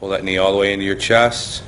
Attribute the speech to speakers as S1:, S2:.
S1: Pull that knee all the way into your chest.